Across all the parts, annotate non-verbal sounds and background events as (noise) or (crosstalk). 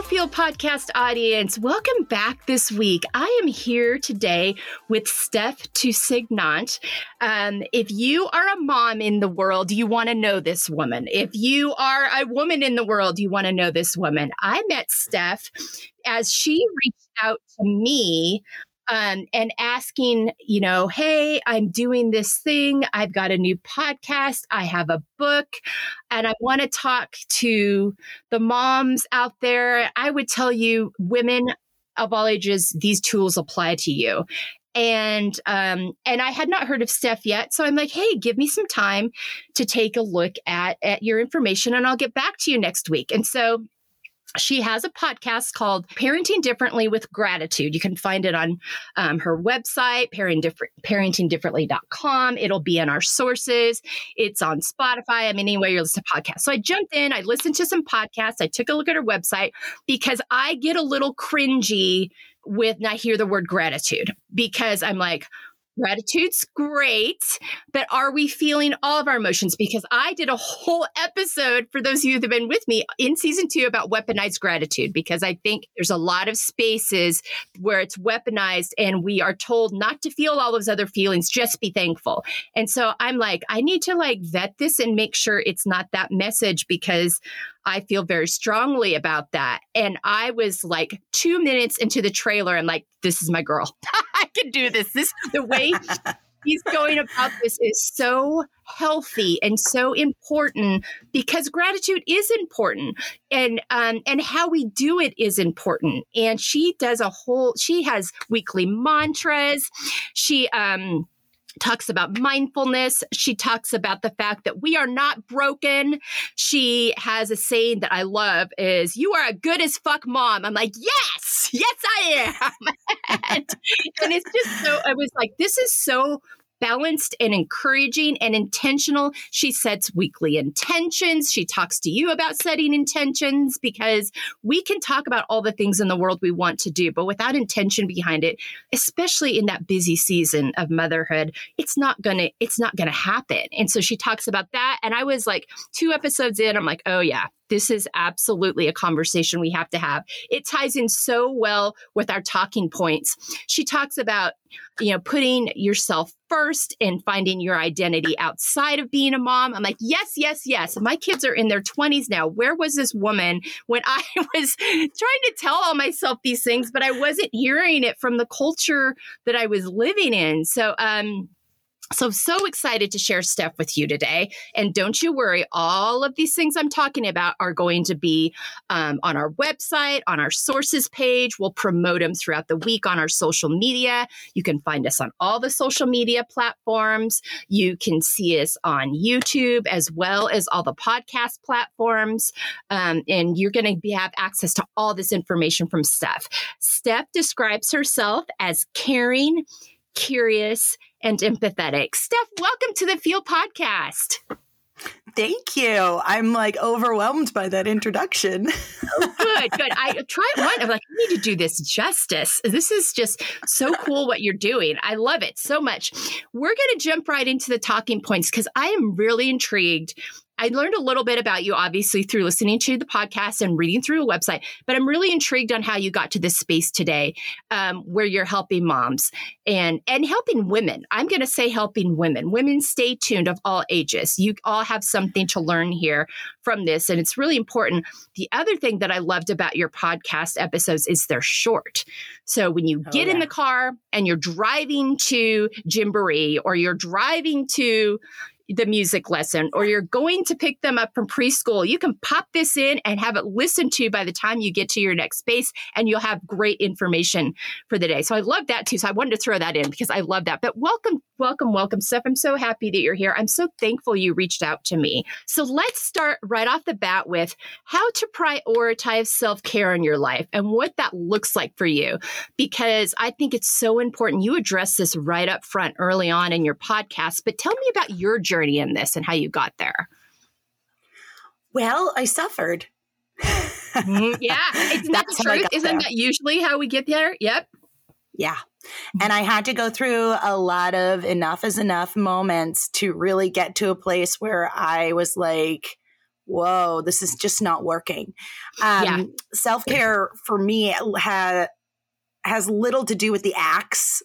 Hello, Feel Podcast audience. Welcome back this week. I am here today with Stef Tousignant. Um, if you are a mom in the world, you want to know this woman. If you are a woman in the world, you want to know this woman. I met Stef as she reached out to me um, and asking, you know, hey, I'm doing this thing. I've got a new podcast. I have a book, and I want to talk to the moms out there. I would tell you, women of all ages, these tools apply to you. And um, and I had not heard of Stef yet, so I'm like, hey, give me some time to take a look at at your information, and I'll get back to you next week. And so she has a podcast called Parenting Differently with Gratitude. You can find it on um, her website, parentingdifferently.com. It'll be in our sources. It's on Spotify. I mean, anywhere you listen to podcasts. So I jumped in, I listened to some podcasts, I took a look at her website because I get a little cringy when I hear the word gratitude because I'm like, Gratitude's great, but are we feeling all of our emotions? Because I did a whole episode for those of you that have been with me in season two about weaponized gratitude, because I think there's a lot of spaces where it's weaponized and we are told not to feel all those other feelings, just be thankful. And so I'm like, I need to like vet this and make sure it's not that message because I feel very strongly about that. And I was like two minutes into the trailer, I'm like, this is my girl. (laughs) Can do this. This the way he's going about this is so healthy and so important because gratitude is important. And um and how we do it is important. And she does a whole she has weekly mantras. She um talks about mindfulness. She talks about the fact that we are not broken. She has a saying that I love is you are a good as fuck mom. I'm like, yes, yes, I am. (laughs) and, and it's just so, I was like, this is so balanced and encouraging and intentional. She sets weekly intentions. She talks to you about setting intentions because we can talk about all the things in the world we want to do, but without intention behind it, especially in that busy season of motherhood, it's not going to it's not going to happen. And so she talks about that and I was like 2 episodes in, I'm like, "Oh yeah, this is absolutely a conversation we have to have. It ties in so well with our talking points. She talks about, you know, putting yourself first and finding your identity outside of being a mom. I'm like, yes, yes, yes. My kids are in their 20s now. Where was this woman when I (laughs) was trying to tell all myself these things, but I wasn't hearing it from the culture that I was living in? So, um, so, so excited to share Stef with you today. And don't you worry, all of these things I'm talking about are going to be um, on our website, on our sources page. We'll promote them throughout the week on our social media. You can find us on all the social media platforms. You can see us on YouTube as well as all the podcast platforms. Um, and you're going to have access to all this information from Stef. Stef describes herself as caring, curious, and empathetic. Stef, welcome to the Feel Podcast. Thank you. I'm like overwhelmed by that introduction. (laughs) oh, good, good. I try one. I'm like, I need to do this justice. This is just so cool what you're doing. I love it so much. We're going to jump right into the talking points because I am really intrigued I learned a little bit about you, obviously, through listening to the podcast and reading through a website, but I'm really intrigued on how you got to this space today um, where you're helping moms and, and helping women. I'm going to say helping women. Women, stay tuned of all ages. You all have something to learn here from this, and it's really important. The other thing that I loved about your podcast episodes is they're short. So when you oh, get yeah. in the car and you're driving to Gymboree or you're driving to the music lesson or you're going to pick them up from preschool, you can pop this in and have it listened to by the time you get to your next space and you'll have great information for the day. So I love that too. So I wanted to throw that in because I love that. But welcome, welcome, welcome, Stef. I'm so happy that you're here. I'm so thankful you reached out to me. So let's start right off the bat with how to prioritize self care in your life and what that looks like for you. Because I think it's so important. You address this right up front early on in your podcast, but tell me about your journey in this and how you got there? Well, I suffered. (laughs) Mm, yeah, isn't that the truth? Isn't there. that usually how we get there? Yep. Yeah. And I had to go through a lot of enough is enough moments to really get to a place where I was like, whoa, this is just not working. Um, Yeah. Self care for me ha- has little to do with the acts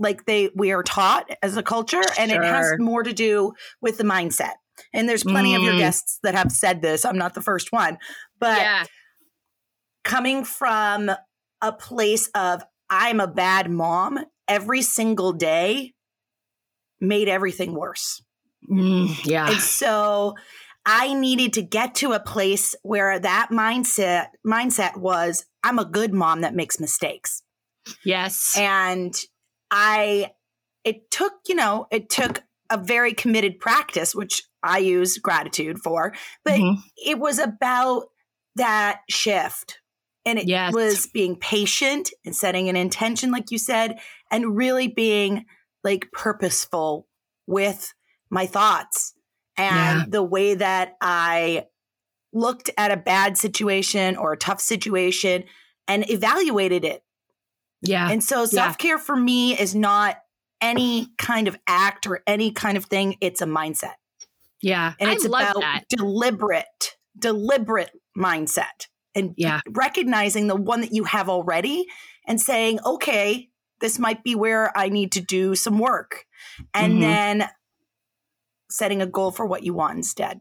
like they we are taught as a culture, and it has more to do with the mindset. And there's plenty of your Mm. guests that have said this. I'm not the first one, but yeah. coming from a place of I'm a bad mom every single day made everything worse. Mm, yeah. And so I needed to get to a place where that mindset mindset was I'm a good mom that makes mistakes. Yes. And I it took, you know, it took a very committed practice which I use gratitude for, but Mhm. it was about that shift. And it Yes. was being patient and setting an intention, like you said, and really being like purposeful with my thoughts and Yeah. the way that I looked at a bad situation or a tough situation and evaluated it. yeah. And so self care for me is not any kind of act or any kind of thing, it's a mindset. yeah. And I it's love about that. deliberate, deliberate mindset and Yeah. recognizing the one that you have already and saying, okay, this might be where I need to do some work. And Mhm. then setting a goal for what you want instead.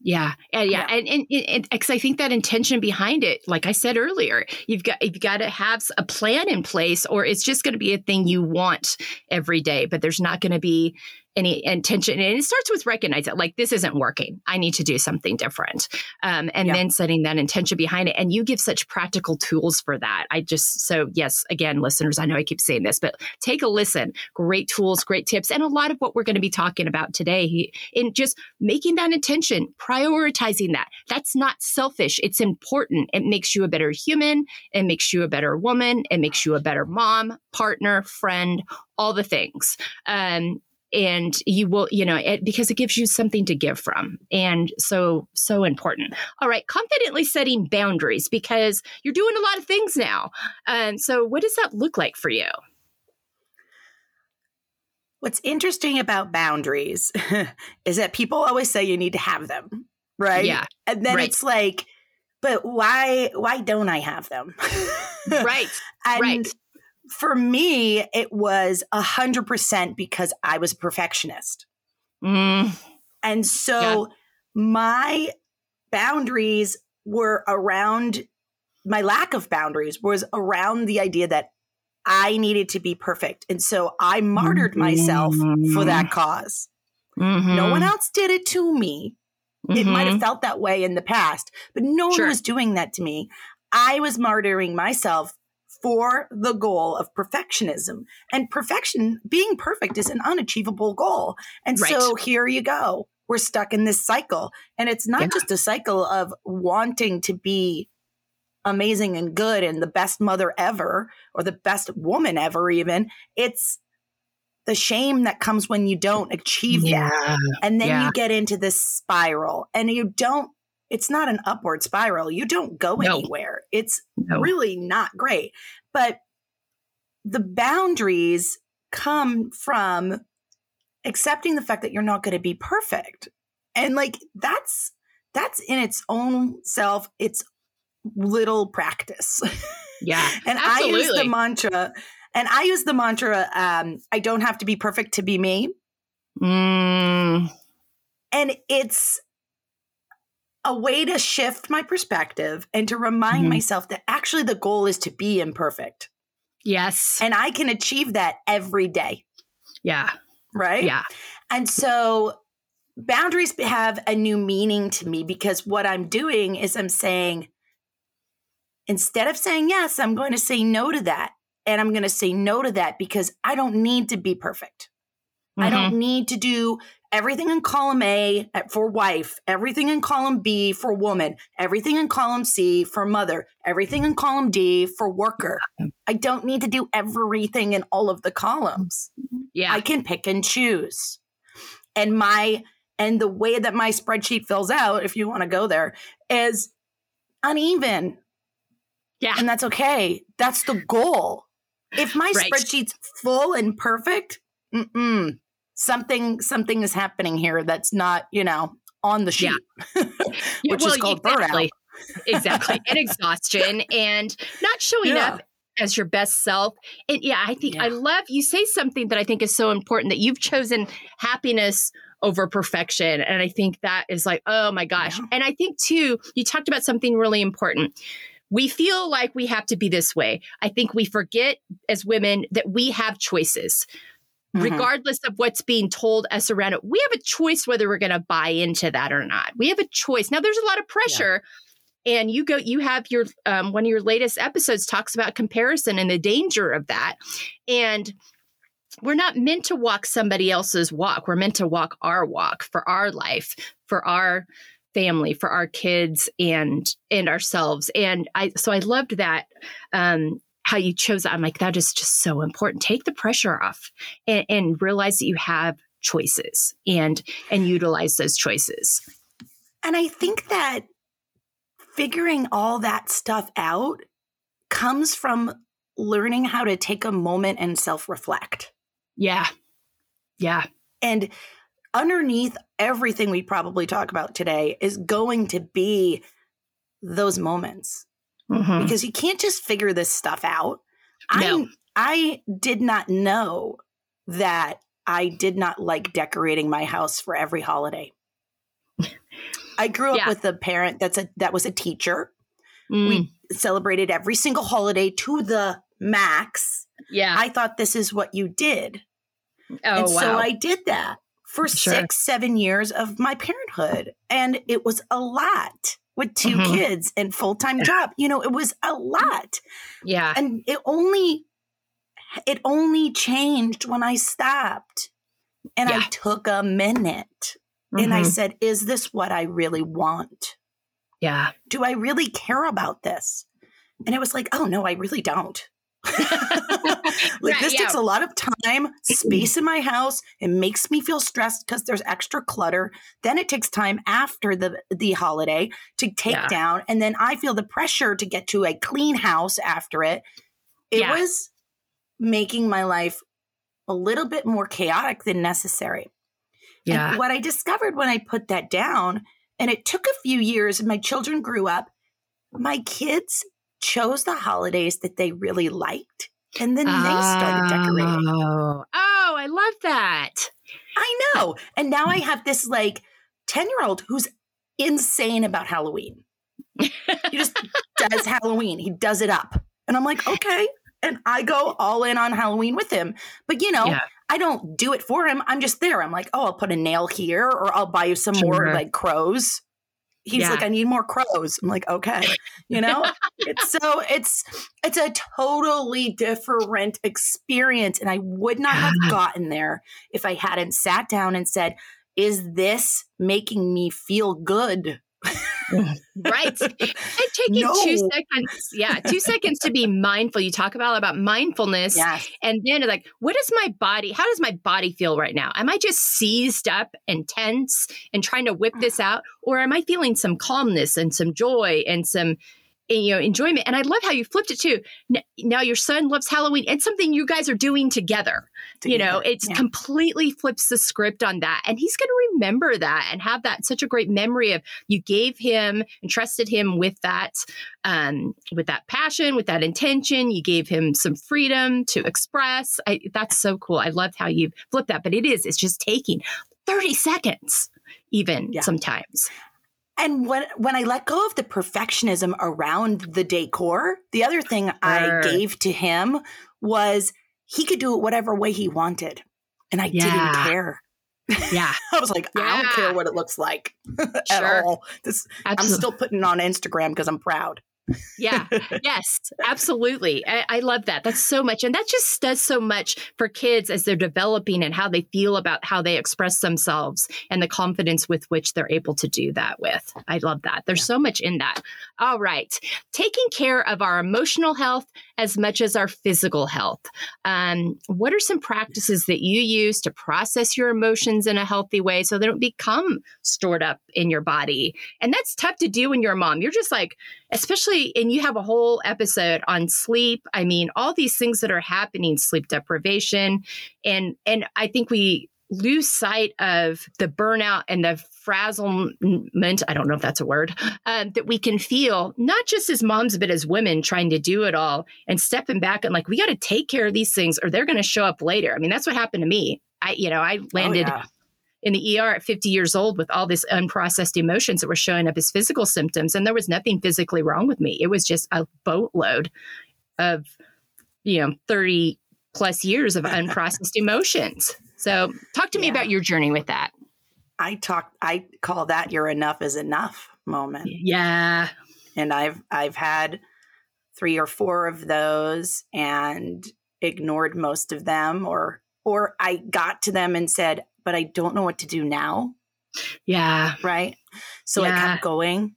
Yeah, and yeah, and and and because I think that intention behind it, like I said earlier, you've got you've got to have a plan in place, or it's just going to be a thing you want every day, but there's not going to be any intention. And it starts with recognizing, like this isn't working. I need to do something different, um, and Yeah. then setting that intention behind it. And you give such practical tools for that. I just so yes, again, listeners, I know I keep saying this, but take a listen. Great tools, great tips, and a lot of what we're going to be talking about today in just making that intention, prioritizing that. That's not selfish. It's important. It makes you a better human. It makes you a better woman. It makes you a better mom, partner, friend, all the things. Um, and you will, you know, it, because it gives you something to give from. And so, so important. All right. Confidently setting boundaries because you're doing a lot of things now. Um, so, what does that look like for you? What's interesting about boundaries (laughs) is that people always say you need to have them, right? Yeah. And then right. it's like, but why why don't I have them? (laughs) Right. and right. For me, it was a hundred percent because I was a perfectionist. Mm, And so my boundaries were around my lack of boundaries was around the idea that I needed to be perfect. And so I martyred myself for that cause. No mhm, one else did it to me. It might have felt that way in the past, but no Sure. one was doing that to me. I was martyring myself for the goal of perfectionism. And perfection, being perfect, is an unachievable goal. And so here you go. We're stuck in this cycle. And it's not Yeah. just a cycle of wanting to be amazing and good and the best mother ever or the best woman ever, even. It's the shame that comes when you don't achieve that. And then Yeah. you get into this spiral and you don't, it's not an upward spiral. You don't go No. anywhere. It's No. really not great. But the boundaries come from accepting the fact that you're not going to be perfect. And like that's that's in its own self its little practice. Yeah. (laughs) and I use the mantra and I use the mantra um I don't have to be perfect to be me. Mm, And it's a way to shift my perspective and to remind Mhm. myself that actually the goal is to be imperfect. yes. And I can achieve that every day, yeah. right? Yeah. And so boundaries have a new meaning to me because what I'm doing is I'm saying, instead of saying yes, I'm going to say no to that. And I'm going to say no to that because I don't need to be perfect. I Mhm. don't need to do everything in column A eh, for wife, everything in column B for woman, everything in column C for mother, everything in column D for worker. I don't need to do everything in all of the columns. Yeah. I can pick and choose. And my and the way that my spreadsheet fills out, if you want to go there, is uneven. yeah. And that's okay. That's the goal. If my Right. spreadsheet's full and perfect, mm-mm, something something is happening here that's not, you know, on the sheet, Yeah. which well, is called exactly. burnout. exactly. And (laughs) exhaustion and not showing Yeah. up as your best self. And yeah, I think I love you say something that I think is so important that you've chosen happiness over perfection. And I think that is like, oh my gosh. Yeah. And I think too, you talked about something really important. We feel like we have to be this way. I think we forget as women that we have choices Mhm. regardless of what's being told us around it. We have a choice whether we're going to buy into that or not. We have a choice. Now, there's a lot of pressure. And you go, you have your um, one of your latest episodes talks about comparison and the danger of that. And we're not meant to walk somebody else's walk. We're meant to walk our walk for our life, for our family, for our kids and and ourselves. And I so I loved that um how you chose that. I'm like, that is just so important. Take the pressure off and, and realize that you have choices and and utilize those choices. And I think that figuring all that stuff out comes from learning how to take a moment and self reflect. Yeah. Yeah. And underneath everything we probably talk about today is going to be those moments Mhm. because you can't just figure this stuff out. No. I I did not know that I did not like decorating my house for every holiday. (laughs) I grew up Yeah. with a parent that's a that was a teacher. Mm, We celebrated every single holiday to the max. yeah. I thought this is what you did. oh and wow. so I did that for Sure. six, seven years of my parenthood. And it was a lot with 2 Mhm. kids and full time (laughs) job. You know, it was a lot. yeah. And it only it only changed when I stopped and I took a minute and I Mhm. said, Is this what I really want? yeah. Do I really care about this? And it was like, oh no, I really don't. (laughs) like Right, this yeah. takes a lot of time, space (clears throat) in my house. It makes me feel stressed because there's extra clutter. Then it takes time after the the holiday to take Yeah. down, and then I feel the pressure to get to a clean house after it. It Yeah. was making my life a little bit more chaotic than necessary. Yeah. And what I discovered when I put that down, and it took a few years, and my children grew up, my kids chose the holidays that they really liked. And then they started decorating. Oh, oh, I love that. I know. And now I have this like 10 year old who's insane about Halloween. He just (laughs) does Halloween, he does it up. And I'm like, okay. And I go all in on Halloween with him. But you know, Yeah. I don't do it for him. I'm just there. I'm like, oh, I'll put a nail here or I'll buy you some more like crows. He's Yeah. like, I need more crows. I'm like, okay. You know? (laughs) it's so it's it's a totally different experience. And I would not have (sighs) gotten there if I hadn't sat down and said, is this making me feel good? (laughs) Right. (laughs) And taking No. two seconds. Yeah. Two (laughs) seconds to be mindful. You talk about about mindfulness. Yes. And then like, what is my body? How does my body feel right now? Am I just seized up and tense and trying to whip ah. this out? Or am I feeling some calmness and some joy and some you know enjoyment. And i love how you flipped it too. Now your son loves halloween. And something you guys are doing together. You know it's Yeah. completely flips the script on that. And he's going to remember that and have that such a great memory of you gave him and trusted him with that um with that passion with that intention. You gave him some freedom to express. I, that's so cool. I love how you flipped that but it is it's just taking 30 seconds even Yeah. sometimes And when when I let go of the perfectionism around the decor, the other thing Sure. I gave to him was he could do it whatever way he wanted. And I Yeah. didn't care. yeah (laughs) I was like, I don't care what it looks like (laughs) at all. This I'm still putting it on Instagram because I'm proud. Yeah. Yes absolutely. I, I love that. That's so much and that just does so much for kids as they're developing and how they feel about how they express themselves and the confidence with which they're able to do that with. I love that. There's so much in that. All right. Taking care of our emotional health as much as our physical health. Um, what are some practices that you use to process your emotions in a healthy way so they don't become stored up in your body? And that's tough to do when you're a mom. You're just like especially and you have a whole episode on sleep. I mean all these things that are happening sleep deprivation and and i think we lose sight of the burnout and the frazzlement i don't know if that's a word um, that we can feel not just as moms but as women trying to do it all and stepping back and like we got to take care of these things or they're going to show up later. I mean that's what happened to me. I you know i landed oh, yeah. In the er at 50 years old with all this unprocessed emotions that were showing up as physical symptoms and there was nothing physically wrong with me it was just a boatload of you know 30 plus years of unprocessed (laughs) emotions so talk to me about your journey with that I talk I call that your enough is enough moment. Yeah. And I've I've had three or four of those and ignored most of them or or I got to them and said, but I don't know what to do now. Yeah. Right. So yeah. I kept going.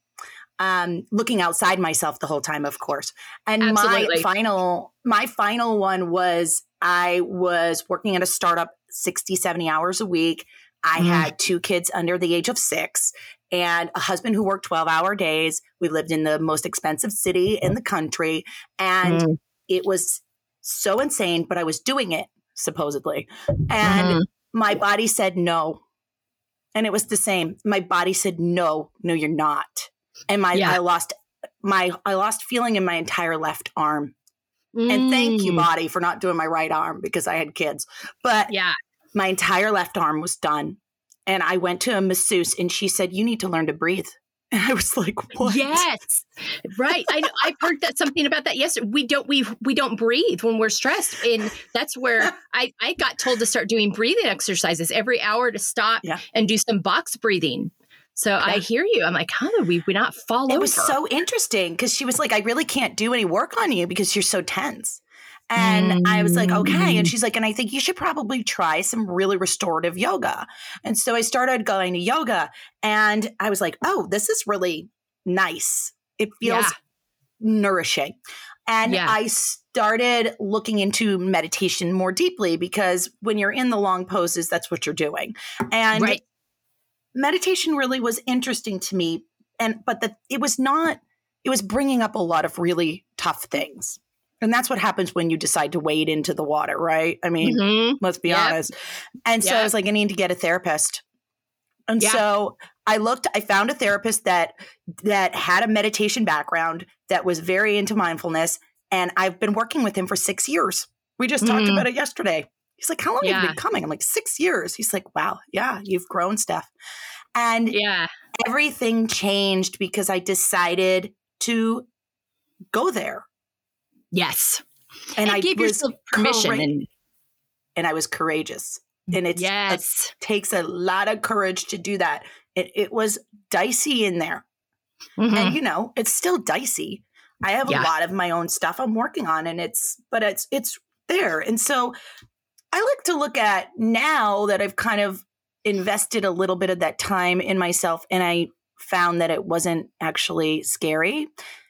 Um, looking outside myself the whole time, of course. And Absolutely. my final, my final one was I was working at a startup 60, 70 hours a week. I mm. had two kids under the age of six and a husband who worked 12 hour days. We lived in the most expensive city in the country. And mm. it was so insane, but I was doing it supposedly. And mm. My body said no. And it was the same. My body said, no, no, you're not. And my, yeah. I lost my, I lost feeling in my entire left arm. And thank you, mm. body, for not doing my right arm because I had kids. But yeah, my entire left arm was done. And I went to a masseuse and she said, You need to learn to breathe. (laughs) And I was like, "What?" Yes, right. I know. I've heard that something about that. Yes, we don't we we don't breathe when we're stressed, and that's where (laughs) I I got told to start doing breathing exercises every hour to stop yeah. and do some box breathing. So yeah. I hear you. I'm like, how do we, we not follow? it was so interesting because she was like, I really can't do any work on you because you're so tense. And. I was like, okay. And mm. she's like, and I think you should probably try some really restorative yoga. And so I started going to yoga and I was like, oh, this is really nice. It feels yeah. nourishing. And yeah. I started looking into meditation more deeply because when you're in the long poses, that's what you're doing. And right. meditation really was interesting to me. And, but that it was not, it was bringing up a lot of really tough things and that's what happens when you decide to wade into the water, right? I mean, mm-hmm. let's be yep. honest. And so. I was like, I need to get a therapist. And yeah. so I looked, I found a therapist that that had a meditation background that was very into mindfulness. And I've been working with him for six years. We just mm-hmm. talked about it yesterday. He's like, How long yeah. have you been coming? I'm like, six years. He's like, Wow, yeah, you've grown stuff. And yeah, everything changed because I decided to go there. Yes. And, and I gave yourself permission. Coura- and-, and I was courageous. And it's, yes. it takes a lot of courage to do that. It, it was dicey in there. Mm-hmm. And, you know, it's still dicey. I have yeah. a lot of my own stuff I'm working on and it's, but it's, it's there. And so I like to look at now that I've kind of invested a little bit of that time in myself and I found that it wasn't actually scary.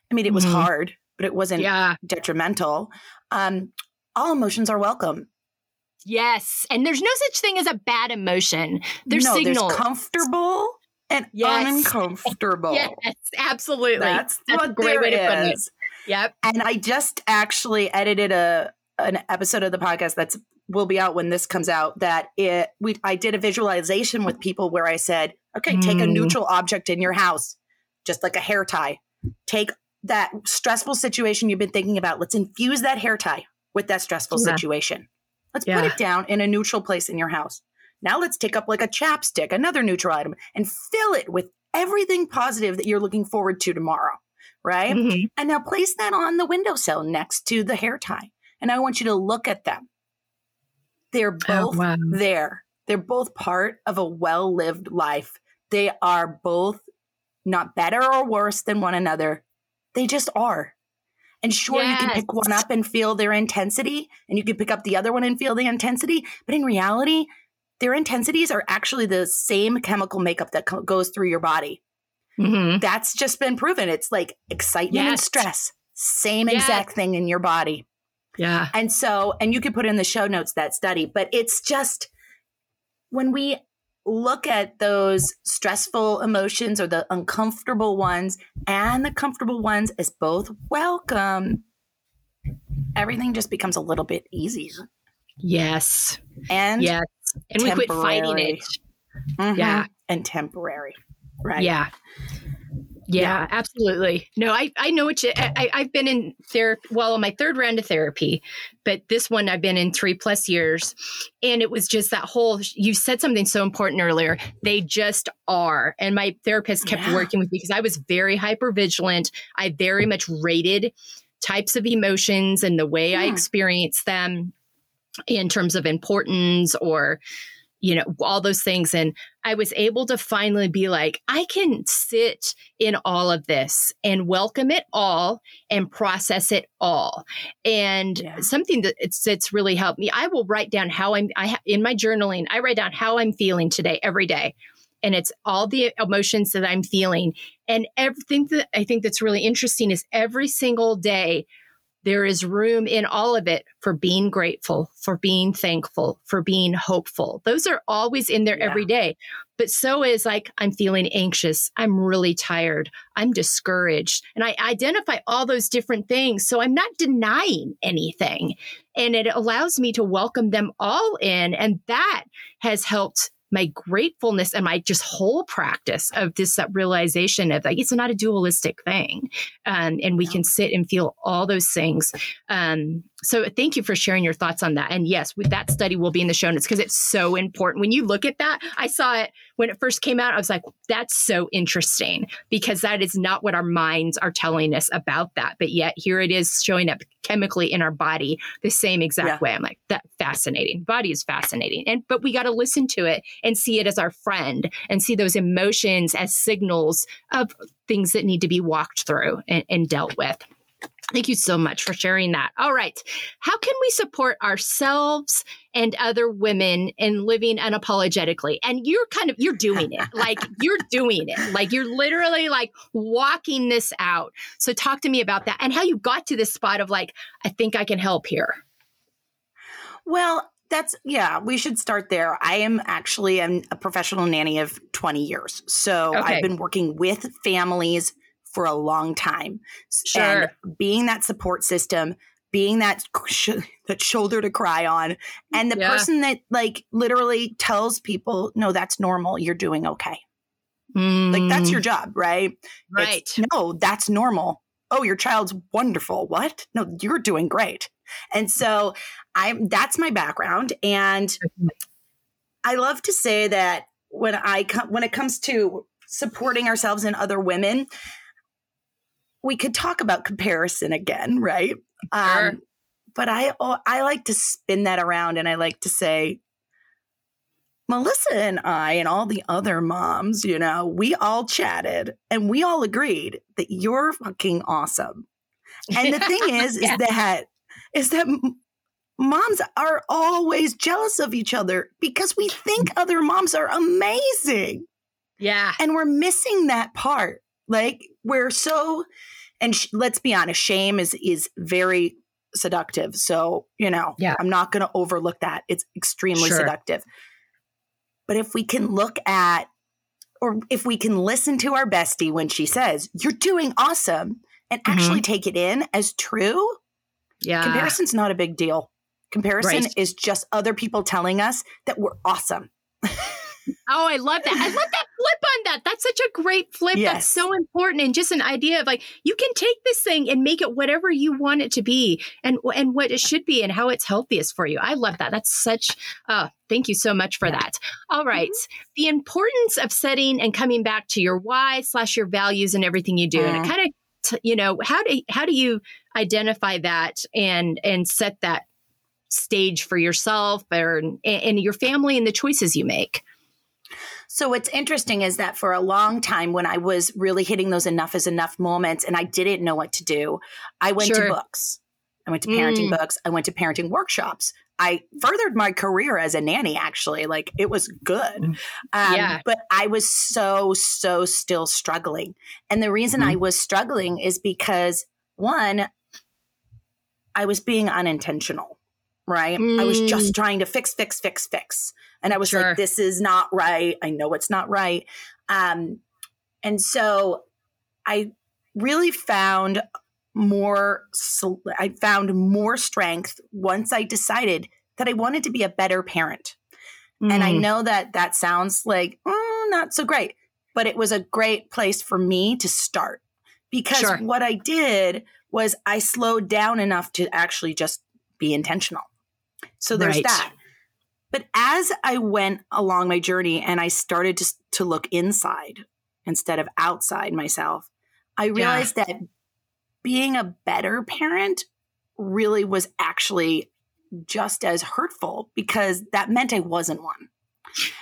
I mean, it was mm-hmm. hard but it wasn't yeah. detrimental. Um, all emotions are welcome. Yes. And there's no such thing as a bad emotion. There's no, signals. There's comfortable and yes. uncomfortable. (laughs) yes, absolutely. That's, That's a great way is. to put it. Yep. And I just actually edited a an episode of the podcast that's will be out when this comes out that it we I did a visualization with people where I said, okay, mm. take a mm. neutral object in your house, just like a hair tie. Take that stressful situation you've been thinking about, let's infuse that hair tie with that stressful yeah. situation. Let's yeah. put it down in a neutral place in your house. Now let's take up like a chapstick, another neutral item, and fill it with everything positive that you're looking forward to tomorrow. Right. Mm-hmm. And now place that on the windowsill next to the hair tie. And I want you to look at them. They're oh, both oh, wow. there. They're both part of a well lived life. They are both not better or worse than one another. They just are. And sure, yes. you can pick one up and feel their intensity, and you can pick up the other one and feel the intensity. But in reality, their intensities are actually the same chemical makeup that co- goes through your body. Mm-hmm. That's just been proven. It's like excitement yes. and stress, same yes. exact thing in your body. Yeah. And so, and you can put in the show notes that study, but it's just when we look at those stressful emotions or the uncomfortable ones and the comfortable ones as both welcome, everything just becomes a little bit easier. Yes. And yes. and we quit fighting it. Mhm. Yeah. And temporary. Right. Yeah. Yeah, absolutely. No, I, I know what you, I, I've been in therapy, well, on my third round of therapy, but this one I've been in three plus years. And it was just that whole, you said something so important earlier. They just are. And my therapist kept Yeah. working with me because I was very hyper vigilant. I very much rated types of emotions and the way I Hmm. experience them in terms of importance or, you know, all those things. And I was able to finally be like, I can sit in all of this and welcome it all and process it all. And Yeah. something that it's, it's really helped me. I will write down how I'm, I ha- in my journaling, I write down how I'm feeling today every day. And it's all the emotions that I'm feeling. And everything that I think that's really interesting is every single day, there is room in all of it for being grateful, for being thankful, for being hopeful. Those are always in there Yeah. every day. But so is like, I'm feeling anxious. I'm really tired. I'm discouraged. And I identify all those different things. So I'm not denying anything. And it allows me to welcome them all in. And that has helped my gratefulness and my just whole practice of this realization of like it's not a dualistic thing. Um, and we can sit and feel all those things. Um, so thank you for sharing your thoughts on that. And yes with that study will be in the show notes because it's so important. When you look at that i saw it when it first came out i was like that's so interesting because that is not what our minds are telling us about that but yet here it is showing up chemically in our body the same exact Yeah. way. I'm like that fascinating. Body is fascinating. And but we got to listen to it and see it as our friend and see those emotions as signals of things that need to be walked through and, and dealt with Thank you so much for sharing that. All right. How can we support ourselves and other women in living unapologetically? And you're kind of you're doing it. (laughs) Like you're doing it. Like you're literally like walking this out. So talk to me about that and how you got to this spot of like I think I can help here. Well, that's yeah, we should start there. I am actually I'm a professional nanny of 20 years. So Okay. I've been working with families for a long time. Sure. And being that support system, being that sh- that shoulder to cry on and the Yeah. person that like literally tells people, "No, that's normal. You're doing okay." Like that's your job, right? Mm, right. It's, no, that's normal. Oh, your child's wonderful. What? No, you're doing great. And so I'm that's my background and I love to say that when I come when it comes to supporting ourselves and other women, we could talk about comparison again, right? Sure. Um, but I I like to spin that around and I like to say Melissa and I and all the other moms, you know, we all chatted and we all agreed that you're fucking awesome. And the thing (laughs) is, Yeah. is that is that moms are always jealous of each other because we think other moms are amazing yeah. and we're missing that part. Like we're so, and sh- let's be honest, shame is is very seductive. So you know, Yeah. I'm not going to overlook that. It's extremely Sure. seductive. But if we can look at, or if we can listen to our bestie when she says, "You're doing awesome," and Mm-hmm. actually take it in as true, Yeah. comparison's not a big deal. Comparison Right. is just other people telling us that we're awesome. (laughs) Oh, I love that. I love that flip on that. That's such a great flip. That's so important. And just an idea of like, you can take this thing and make it whatever you want it to be and, and what it should be and how it's healthiest for you. I love that. That's such, uh, thank you so much for that. All right. The importance of setting and coming back to your why slash your values and everything you do. And Mm. it kind of, you know, how do, how do you identify that and, and set that stage for yourself or, and, and your family and the choices you make? So what's interesting is that for a long time when I was really hitting those enough is enough moments and I didn't know what to do, I went Sure. to books. I went to parenting Mm. books. I went to parenting workshops. I furthered my career as a nanny actually. Like it was good. Um, Yeah. but I was so so still struggling. And the reason Mm-hmm. I was struggling is because one I was being unintentional, right? I was Mm. just trying to fix, fix, fix, fix. And I was Sure. like, this is not right. I know it's not right. Um, and so I really found more, I found more strength once I decided that I wanted to be a better parent. And I Mm. know that that sounds like mm, not so great, but it was a great place for me to start because Sure. what I did was I slowed down enough to actually just be intentional. So there's Right. that. But as I went along my journey and I started to, to look inside instead of outside myself, I realized that being a better parent really was actually just as hurtful because that meant I wasn't one.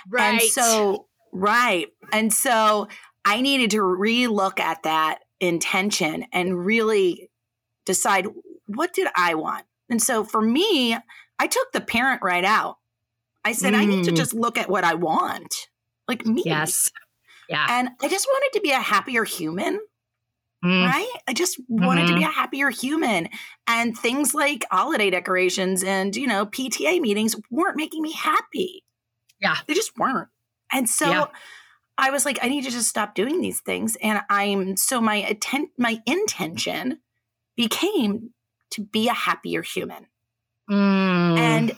right. And so, right. And so I needed to relook at that intention and really decide what did I want? And so for me, I took the parent right out. I said, I need to Mm. just look at what I want, like me. yes. Yeah. And I just wanted to be a happier human, Mm. right? I just wanted to be a happier human. And things like holiday decorations and, you know, PTA meetings weren't making me happy. Yeah. They just weren't. And so Yeah. I was like, I need to just stop doing these things. And I'm so my atten- my intention became to be a happier human. Mm. And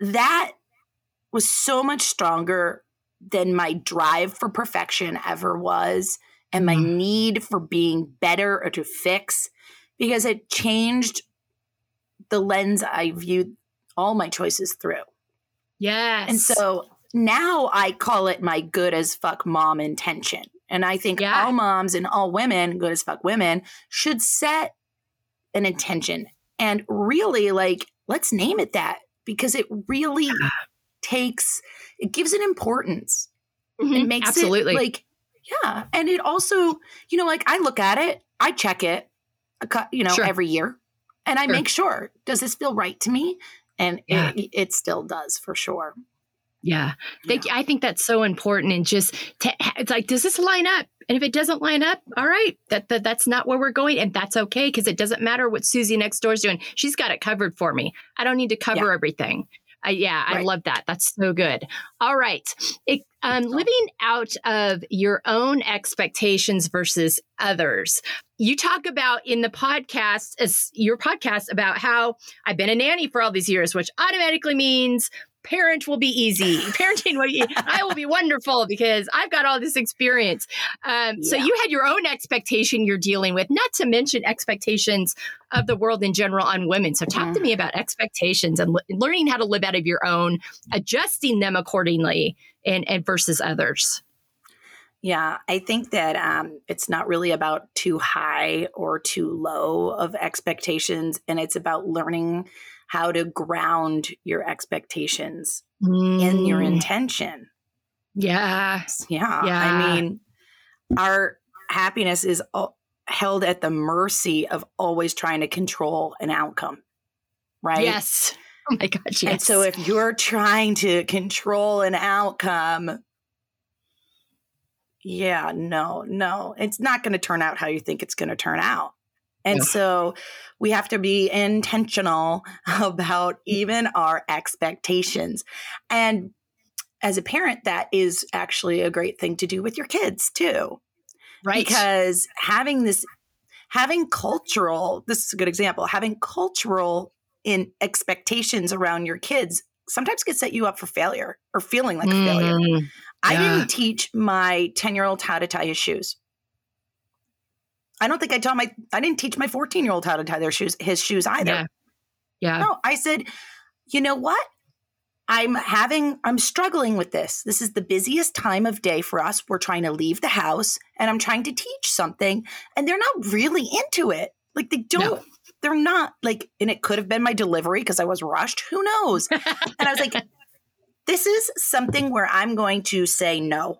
that was so much stronger than my drive for perfection ever was and my Mm. need for being better or to fix because it changed the lens I viewed all my choices through. yes. And so now I call it my good as fuck mom intention. And I think Yeah. all moms and all women, good as fuck women, should set an intention and really like, let's name it that because it really takes, it gives it importance. Mhm. It makes absolutely. it like, yeah. And it also, you know, like I look at it, I check it, you know, Sure. every year and I Sure. make sure, does this feel right to me? And Yeah. it, it still does for sure. Yeah. Thank you. I think that's so important. And just to, it's like, does this line up? And if it doesn't line up, all right, that, that that's not where we're going, and that's okay because it doesn't matter what Susie next door is doing. She's got it covered for me. I don't need to cover everything. Uh, yeah, I love that. That's so good. All right, it, um, living out of your own expectations versus others. You talk about in the podcast, as your podcast, about how I've been a nanny for all these years, which automatically means parent will be easy. Parenting will be, (laughs) I will be wonderful because I've got all this experience. Um, So you had your own expectation you're dealing with, not to mention expectations of the world in general on women. So talk to me about expectations and le- learning how to live out of your own, adjusting them accordingly, and, and versus others. Yeah, I think that um, it's not really about too high or too low of expectations, and it's about learning how to ground your expectations in your Mm, intention. Yeah. Yeah, Yeah. I mean, our happiness is held at the mercy of always trying to control an outcome, right? Yes. Oh my gosh. Yes. And so if you're trying to control an outcome, yeah, no, no, it's not going to turn out how you think it's going to turn out. And No. so we have to be intentional (laughs) about even our expectations. And as a parent, that is actually a great thing to do with your kids too right. because having this having cultural this is a good example having cultural in expectations around your kids sometimes can set you up for failure or feeling like a failure Mm, i didn't teach my 10 year old how to tie his shoes i don't think i taught my i didn't teach my 14 year old how to tie their shoes his shoes either Yeah. Yeah. no, I said, you know what? I'm having, I'm struggling with this. This is the busiest time of day for us. We're trying to leave the house and I'm trying to teach something and they're not really into it. Like they don't, No. they're not like, and it could have been my delivery because I was rushed. Who knows? (laughs) and I was like, this is something where I'm going to say no.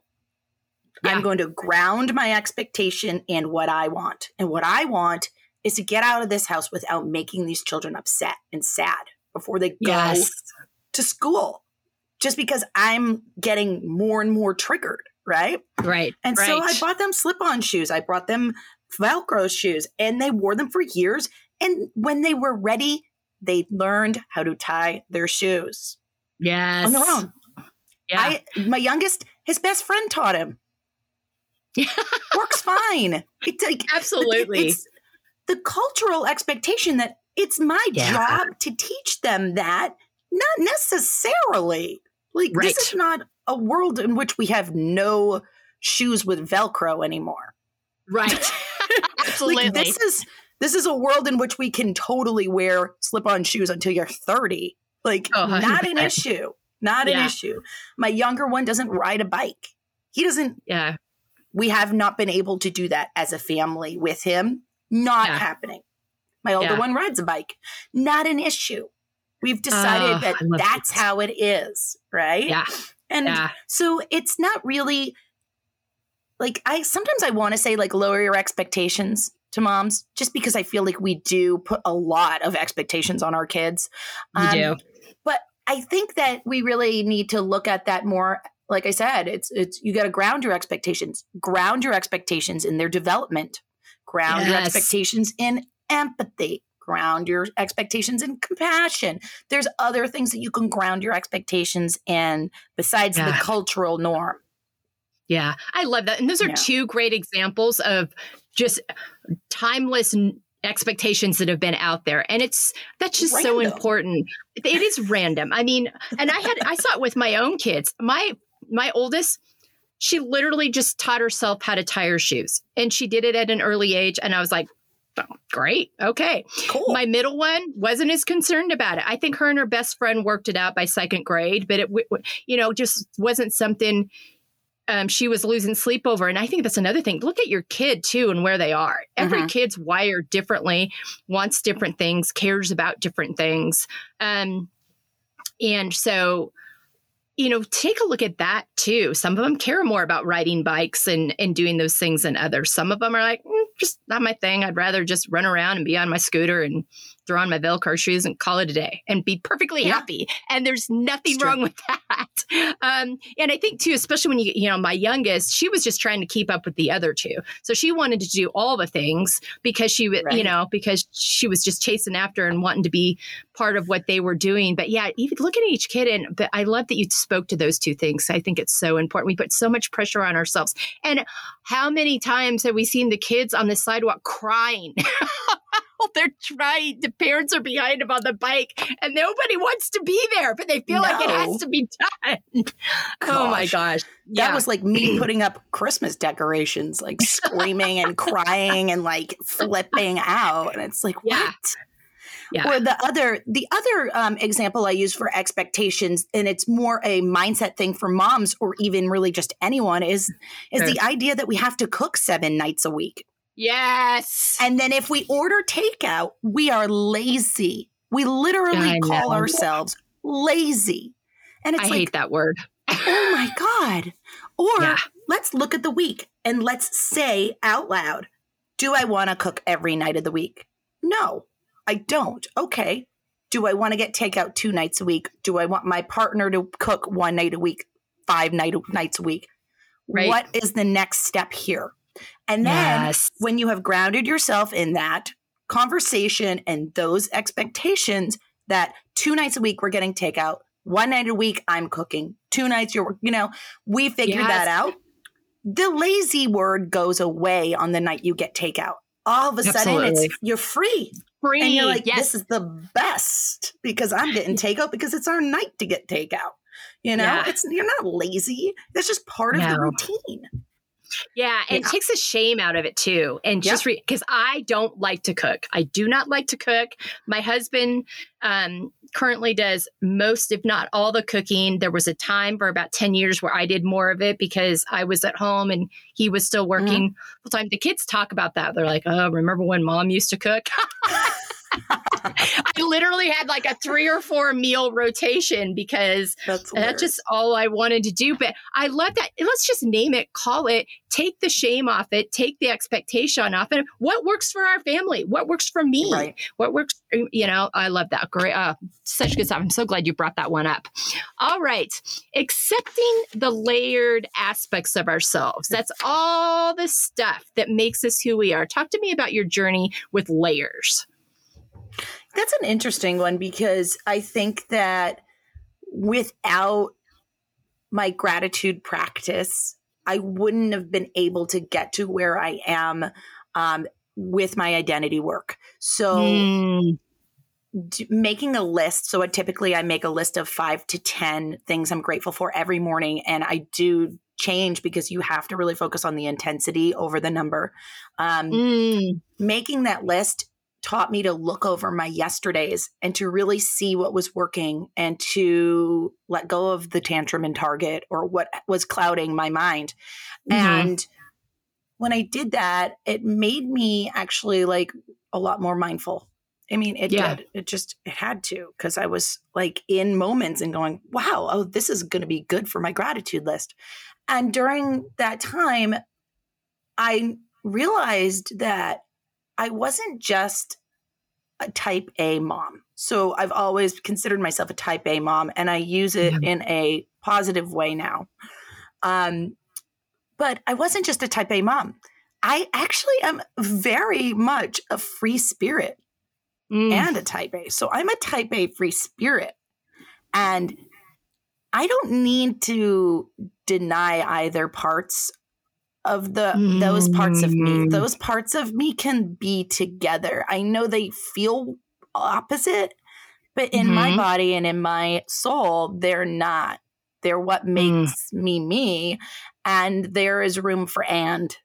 Yeah. I'm going to ground my expectation in what I want. And what I want is to get out of this house without making these children upset and sad before they go Yes. to school. Just because I'm getting more and more triggered, right? Right. And right. so I bought them slip on shoes. I brought them Velcro shoes and they wore them for years. And when they were ready, they learned how to tie their shoes yes. on their own. Yeah. I my youngest, his best friend taught him. Works fine. It's like Absolutely. It's the cultural expectation that it's my Yeah. job to teach them that, not necessarily. Like Right. this is not a world in which we have no shoes with Velcro anymore. Right. (laughs) Absolutely. Like this is this is a world in which we can totally wear slip-on shoes until you're 30. Like Oh, not an issue. Not an issue. My younger one doesn't ride a bike. He doesn't yeah. We have not been able to do that as a family with him. Not Yeah. happening. My older Yeah. one rides a bike. Not an issue. We've decided Oh, that that's this. how it is, right? Yeah. And Yeah. so it's not really like I sometimes I want to say like lower your expectations to moms just because I feel like we do put a lot of expectations on our kids. Um, do. But I think that we really need to look at that more like I said, it's it's you got to ground your expectations. Ground your expectations in their development. Ground your expectations in empathy. Ground your expectations in compassion. There's other things that you can ground your expectations in besides the cultural norm. Yeah, I love that. And those are Yeah. two great examples of just timeless n- expectations that have been out there. And it's that's just so important. It is random. I mean, and I had I saw it with my own kids. My my oldest she literally just taught herself how to tie her shoes. And she did it at an early age and I was like, oh, great. Okay. Cool. My middle one wasn't as concerned about it. I think her and her best friend worked it out by second grade, but it, you know, just wasn't something um, she was losing sleep over. And I think that's another thing. Look at your kid too and where they are. Every Mhm. kid's wired differently, wants different things, cares about different things. Um, and so, you know, take a look at that too. Some of them care more about riding bikes and, and doing those things than others. Some of them are like, "Mm, just not my thing. I'd rather just run around and be on my scooter and throw on my Velcro shoes and call it a day and be perfectly Yeah. happy. And there's nothing wrong with that. (laughs) Um, and I think too, especially when you, you know, my youngest, she was just trying to keep up with the other two. So she wanted to do all the things because she, was, you know, because she was just chasing after and wanting to be part of what they were doing. But yeah, even look at each kid. And but I love that you spoke to those two things. I think it's so important. We put so much pressure on ourselves. And how many times have we seen the kids on the sidewalk crying? (laughs) (laughs) They're trying, the parents are behind them on the bike and nobody wants to be there, but they feel like it has to be done. (laughs) Oh my Gosh. gosh. That was like me (clears throat) putting up Christmas decorations, like screaming and crying and like flipping out. And it's like, Yeah. what? Yeah. Or the other, the other um, example I use for expectations, and it's more a mindset thing for moms or even really just anyone, is is Sure. the idea that we have to cook seven nights a week. Yes. And then if we order takeout, we are lazy. We literally I call know. ourselves lazy. And it's I like, hate that word. oh my (laughs) God. Or Yeah. let's look at the week and let's say out loud, do I want to cook every night of the week? No, I don't. Okay. Do I want to get takeout two nights a week? Do I want my partner to cook one night a week, five night, nights a week? Right. What is the next step here? And then yes. when you have grounded yourself in that conversation and those expectations that two nights a week we're getting takeout, one night a week I'm cooking, two nights you're, you know, we figured Yes. that out. The lazy word goes away on the night you get takeout. All of a sudden it's you're free. Free. And you're like, yes. this is the best because I'm getting takeout because it's our night to get takeout. You know, Yeah. it's you're not lazy. That's just part of the routine. Yeah, and Yeah. it takes the shame out of it too. And just because I don't like to cook, I do not like to cook. My husband um, currently does most, if not all, the cooking. There was a time for about 10 years where I did more of it because I was at home and he was still working full time. The kids talk about that. They're like, oh, remember when mom used to cook? (laughs) (laughs) I literally had like a three or four meal rotation because That's that's just all I wanted to do. But I love that. Let's just name it, call it, take the shame off it, take the expectation off it. What works for our family? What works for me? right. What works, you know, I love that. Great. Uh, such good stuff. I'm so glad you brought that one up. All right. Accepting the layered aspects of ourselves. That's all the stuff that makes us who we are. Talk to me about your journey with layers. That's an interesting one because I think that without my gratitude practice, I wouldn't have been able to get to where I am um, with my identity work. So Mm, d- making a list. So, typically, I make a list of five to 10 things I'm grateful for every morning. And I do change because you have to really focus on the intensity over the number. Um, mm. Making that list taught me to look over my yesterdays and to really see what was working and to let go of the tantrum and target or what was clouding my mind. Mm-hmm. And when I did that, it made me actually like a lot more mindful. I mean, it yeah. did. It just it had to because I was like in moments and going, "Wow, oh, this is going to be good for my gratitude list." And during that time, I realized that I wasn't just a type A mom. So I've always considered myself a type A mom, and I use it in a positive way now. Um, but I wasn't just a type A mom. I actually am very much a free spirit mm. and a type A. So I'm a type A free spirit. And I don't need to deny either parts of the mm. those parts of me. Mm. Those parts of me can be together. I know they feel opposite, but in mm-hmm. my body and in my soul, they're not. They're what mm. makes mm. me me. And there is room for and.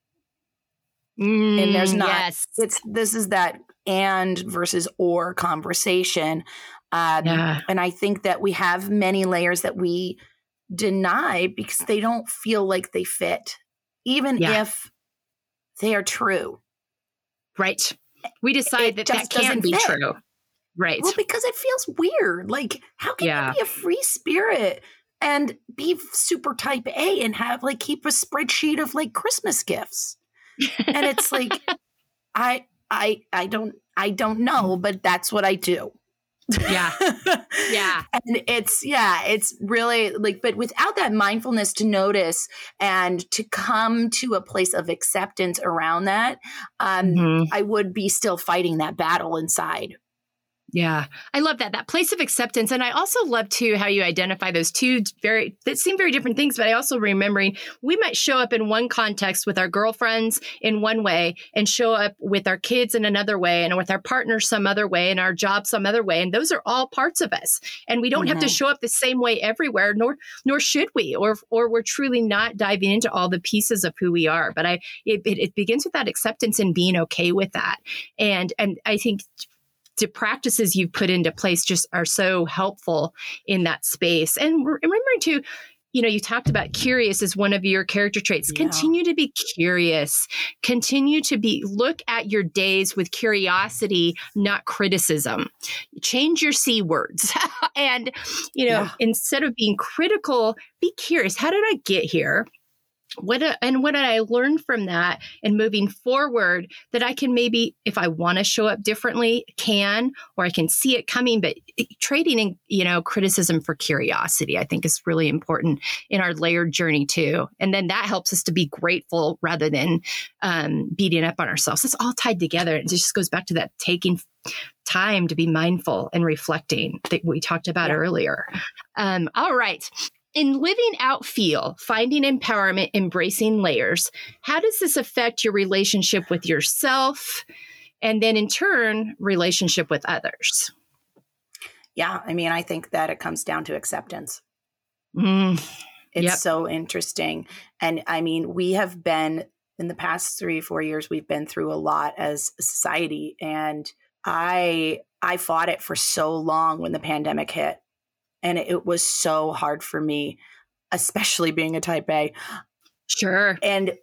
Mm, and there's not. Yes. It's this is that and versus or conversation. Um, yeah. And I think that we have many layers that we deny because they don't feel like they fit even yeah. if they are true. Right. We decide it that that can't be fit. true. Right. Well, because it feels weird. Like, how can yeah. you be a free spirit and be super type A and have like keep a spreadsheet of like Christmas gifts? and it's like, (laughs) I, I, I don't, I don't know, but that's what I do. Yeah. Yeah. (laughs) and it's, yeah, it's really like, but without that mindfulness to notice and to come to a place of acceptance around that, um, mm-hmm. I would be still fighting that battle inside. Yeah, I love that that place of acceptance, and I also love too how you identify those two very that seem very different things. But I also remembering we might show up in one context with our girlfriends in one way, and show up with our kids in another way, and with our partners some other way, and our job some other way, and those are all parts of us. And we don't mm-hmm. have to show up the same way everywhere, nor nor should we, or or we're truly not diving into all the pieces of who we are. But I it, it, it begins with that acceptance and being okay with that, and and I think the practices you've put into place just are so helpful in that space. And remembering to, you know, you talked about curious as one of your character traits. Yeah. Continue to be curious. Continue to be, look at your days with curiosity, not criticism. Change your C words. (laughs) and, you know, yeah. instead of being critical, be curious. How did I get here? What and what did I learn from that and moving forward that I can maybe if I want to show up differently can or I can see it coming but trading in you know criticism for curiosity I think is really important in our layered journey too. And then that helps us to be grateful rather than um, beating up on ourselves. It's all tied together. It just goes back to that taking time to be mindful and reflecting that we talked about yeah. earlier. Um, all right in living out feel, finding empowerment, embracing layers, how does this affect your relationship with yourself and then in turn, relationship with others? Yeah, I mean, I think that it comes down to acceptance. Mm, it's yep. so interesting. And I mean, we have been in the past three, four years, we've been through a lot as a society. And I I fought it for so long when the pandemic hit and it was so hard for me, especially being a type A. Sure. And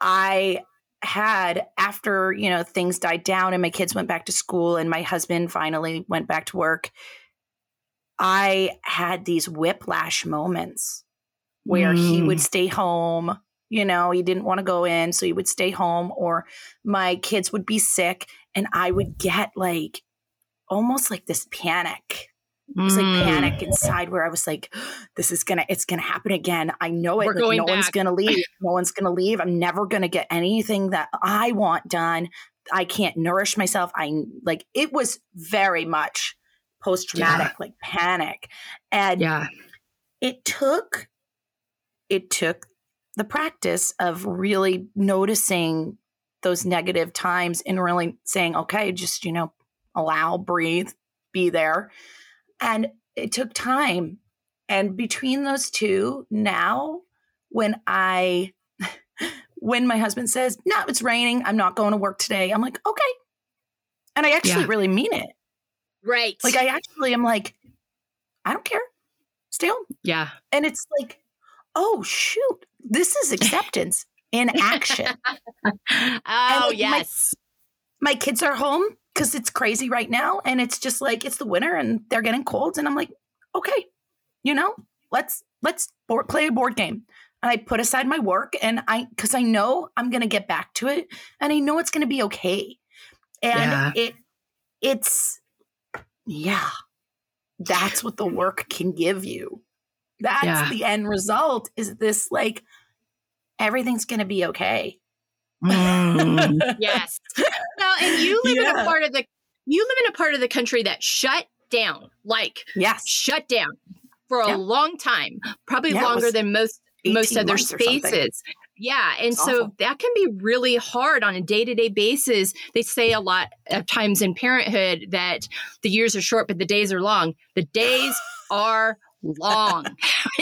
I had after, you know, things died down and my kids went back to school and my husband finally went back to work, I had these whiplash moments where mm. he would mm. stay home. You know, he didn't want to go in, so he would stay home, or my kids would be sick, and I would get like almost like this panic it was like mm. panic inside where I was like, (gasps) this is gonna, it's gonna happen again. I know it. Like, no back. one's gonna leave. (laughs) No one's gonna leave. I'm never gonna get anything that I want done. I can't nourish myself. I like it was very much post traumatic, yeah. like panic. And yeah, it took it took the practice of really noticing those negative times and really saying, okay, just, you know, allow, breathe, be there. And it took time. And between those two, now when I (laughs) when my husband says, No, it's raining, I'm not going to work today, I'm like, okay. And I actually Yeah. really mean it. Right. Like I actually am like, I don't care. Stay home. yeah. And it's like, oh shoot, this is (laughs) acceptance in action. (laughs) Oh, like, my- yes. my kids are home because it's crazy right now. And it's just like it's the winter and they're getting colds. And I'm like, okay, you know, let's let's board, play a board game. And I put aside my work and I because I know I'm gonna get back to it and I know it's gonna be okay. And Yeah. it it's yeah. That's what the work can give you. That's Yeah. the end result is this like everything's gonna be okay. Mm, yes. (laughs) Well, and you live in a part of the you live in a part of the country that shut down, like Yes. shut down for a long time, probably Yeah, longer than most most other months or something. spaces. Yeah, and It's so awful. that can be really hard on a day-to-day basis. They say a lot of times in parenthood that the years are short but the days are long. The days (sighs) are long.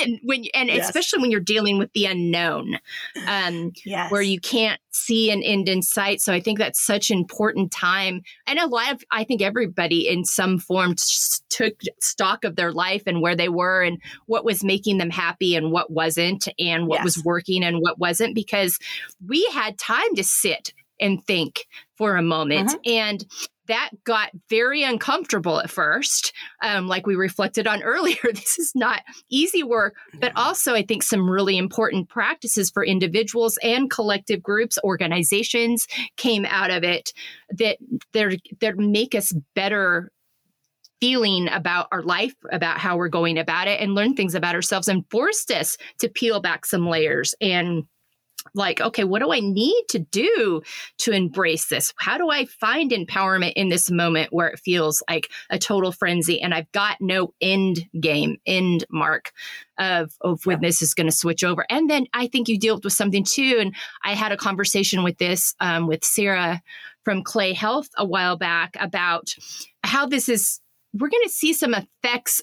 and (laughs) when and Yes. especially when you're dealing with the unknown. Um Yes. where you can't see an end in sight. So I think that's such an important time. And a lot of, I think everybody in some form t- took stock of their life and where they were and what was making them happy and what wasn't, and what was working and what wasn't, because we had time to sit and think for a moment. And that got very uncomfortable at first. Um, like we reflected on (laughs) earlier, this is not easy work, but also I think some really important practices for individuals and collective groups, organizations came out of it that they're that make us better feeling about our life, about how we're going about it, and learn things about ourselves and forced us to peel back some layers and like, okay, what do I need to do to embrace this? How do I find empowerment in this moment where it feels like a total frenzy and I've got no end game, end mark of, of when this is going to switch over? And then I think you dealt with something too. And I had a conversation with this um, with Sarah from Clay Health a while back about how this is, we're going to see some effects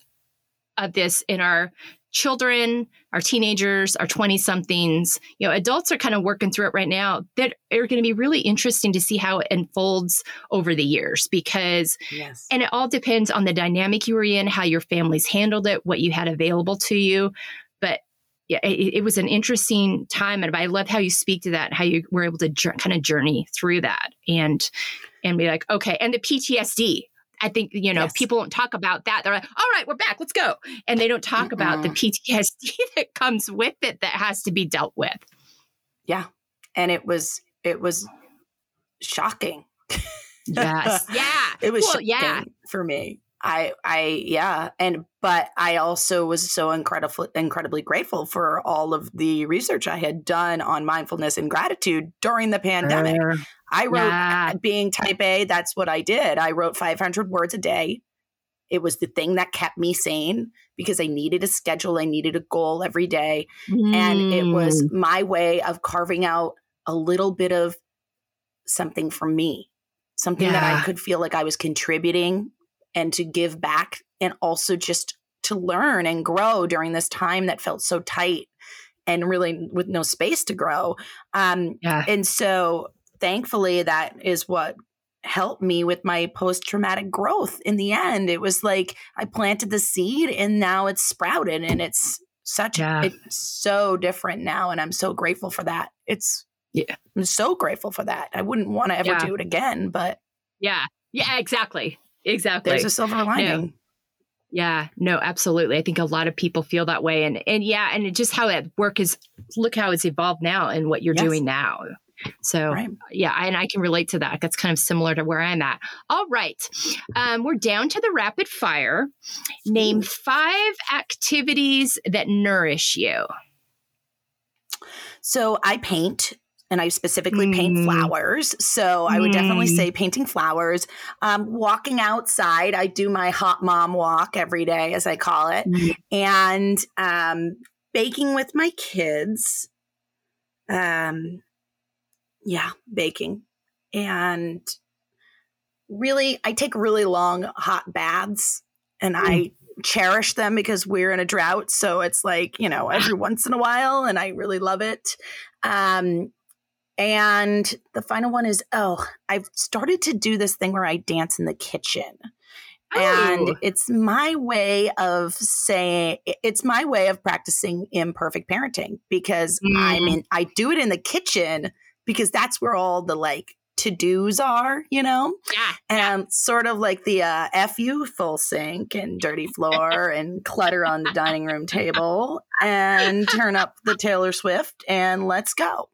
of this in our children, our teenagers, our 20 somethings. You know, adults are kind of working through it right now that are going to be really interesting to see how it unfolds over the years because, Yes. and it all depends on the dynamic you were in, how your families handled it, what you had available to you. But yeah, it, it was an interesting time. And I love how you speak to that, how you were able to kind of journey through that and, and be like, okay. And the PTSD. I think, you know, Yes. people don't talk about that. They're like, all right, we're back, let's go. And they don't talk about the PTSD (laughs) that comes with it that has to be dealt with. yeah. And it was it was shocking. (laughs) Yes. yeah. It was Well, shocking yeah. for me. I I yeah, and but I also was so incredible incredibly grateful for all of the research I had done on mindfulness and gratitude during the pandemic. I wrote Yeah. being type A, that's what I did. I wrote 500 words a day. It was the thing that kept me sane because I needed a schedule, I needed a goal every day and it was Mm. my way of carving out a little bit of something for me something that i could feel like i was contributing and to give back and also just to learn and grow during this time that felt so tight and really with no space to grow um Yeah. and so thankfully that is what helped me with my post traumatic growth in the end it was like i planted the seed and now it's sprouted and it's such Yeah. it's so different now and i'm so grateful for that it's Yeah. i'm so grateful for that i wouldn't want to ever Yeah. do it again but Yeah. Yeah, exactly. Exactly. there's a silver lining Yeah, no, absolutely. I think a lot of people feel that way, and and yeah, and just how that work is. Look how it's evolved now, and what you're Yes. doing now. So right yeah, and I can relate to that. That's kind of similar to where I'm at. All right, um, we're down to the rapid fire. Name five activities that nourish you. So I paint and I specifically paint Mm. flowers. So I would definitely Mm. say painting flowers. Um, walking outside, I do my hot mom walk every day, as I call it, Mm. and um, baking with my kids. Um, yeah, baking and really, I take really long hot baths and mm. I cherish them because we're in a drought. So it's like, you know, every once in a while, and I really love it. Um, and the final one is oh, I've started to do this thing where I dance in the kitchen. Oh. And it's my way of saying it's my way of practicing imperfect parenting because mm. I mean I do it in the kitchen because that's where all the like to dos are, you know? Yeah. And yeah. sort of like the uh, FU full sink and dirty floor (laughs) and clutter on the dining room table and turn up the Taylor Swift and let's go.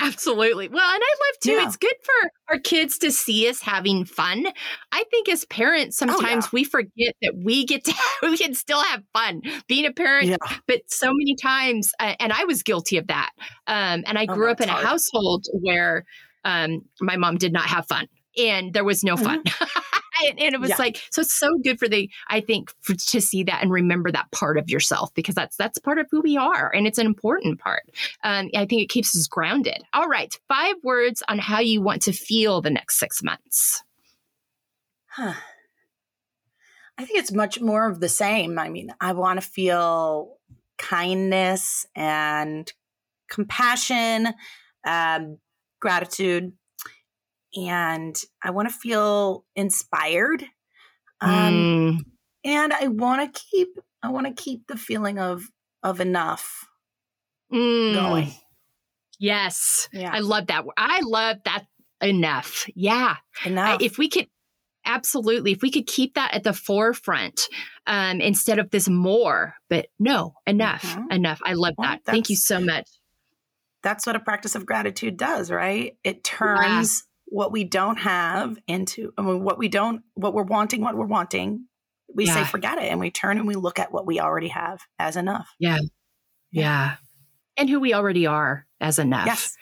Absolutely. Well, and I love too, yeah. it's good for our kids to see us having fun. I think as parents, sometimes oh, yeah. we forget that we get to, (laughs) we can still have fun being a parent. Yeah. But so many times, uh, and I was guilty of that. Um, and I oh, grew oh, up in a household where um, my mom did not have fun and there was no fun. (laughs) And, and, it was yeah. like so it's so good for the i think for, to see that and remember that part of yourself because that's that's part of who we are and it's an important part. Um, i think it keeps us grounded. All right five words on how you want to feel the next six months. Huh. I think it's much more of the same. I mean i want to feel kindness and compassion um, gratitude and I want to feel inspired. Um, mm. and I want to keep I want to keep the feeling of of enough mm. going. Yes. Yeah. I love that. I love that enough. Yeah. Enough. if we could absolutely if we could keep that at the forefront um, instead of this more but no enough mm-hmm. enough i love well, that thank you so much that's what a practice of gratitude does right it turns what we don't have into I mean, what we don't what we're wanting what we're wanting we yeah. say forget it and we turn and we look at what we already have as enough yeah yeah, yeah. and who we already are as enough yes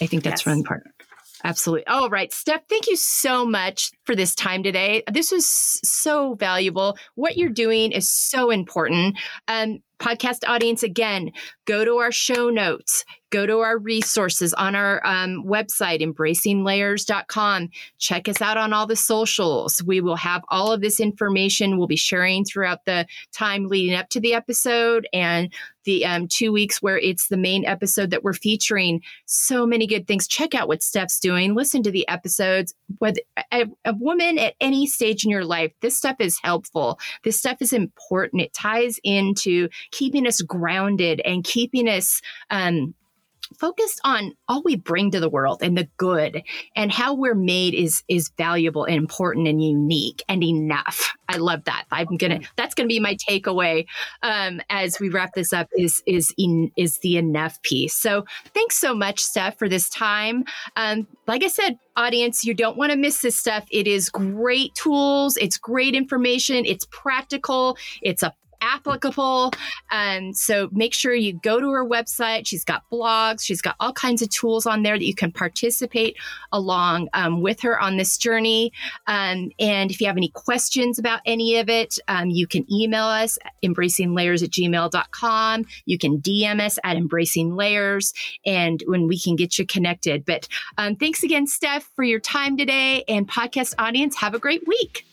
i think that's yes. really important Absolutely. All right. Stef, thank you so much for this time today. This was so valuable. What you're doing is so important. Um, podcast audience, again, go to our show notes go to our resources on our um, website, embracinglayers.com. Check us out on all the socials. We will have all of this information we'll be sharing throughout the time leading up to the episode and the um, two weeks where it's the main episode that we're featuring. So many good things. Check out what Stef's doing. Listen to the episodes. A woman at any stage in your life, this stuff is helpful. This stuff is important. It ties into keeping us grounded and keeping us um, focused on all we bring to the world and the good and how we're made is is valuable and important and unique and enough. I love that. I'm gonna that's gonna be my takeaway um, as we wrap this up is is in, is the enough piece. So thanks so much, Stef, for this time. Um, like I said, audience, you don't want to miss this stuff. It is great tools. It's great information. It's practical. It's a applicable. And so make sure you go to her website. She's got blogs, she's got all kinds of tools on there that you can participate along um, with her on this journey. Um, and if you have any questions about any of it, um, you can email us at embracinglayers at gmail.com. You can DM us at embracing layers and when we can get you connected. But um, thanks again, Stef, for your time today and podcast audience. Have a great week.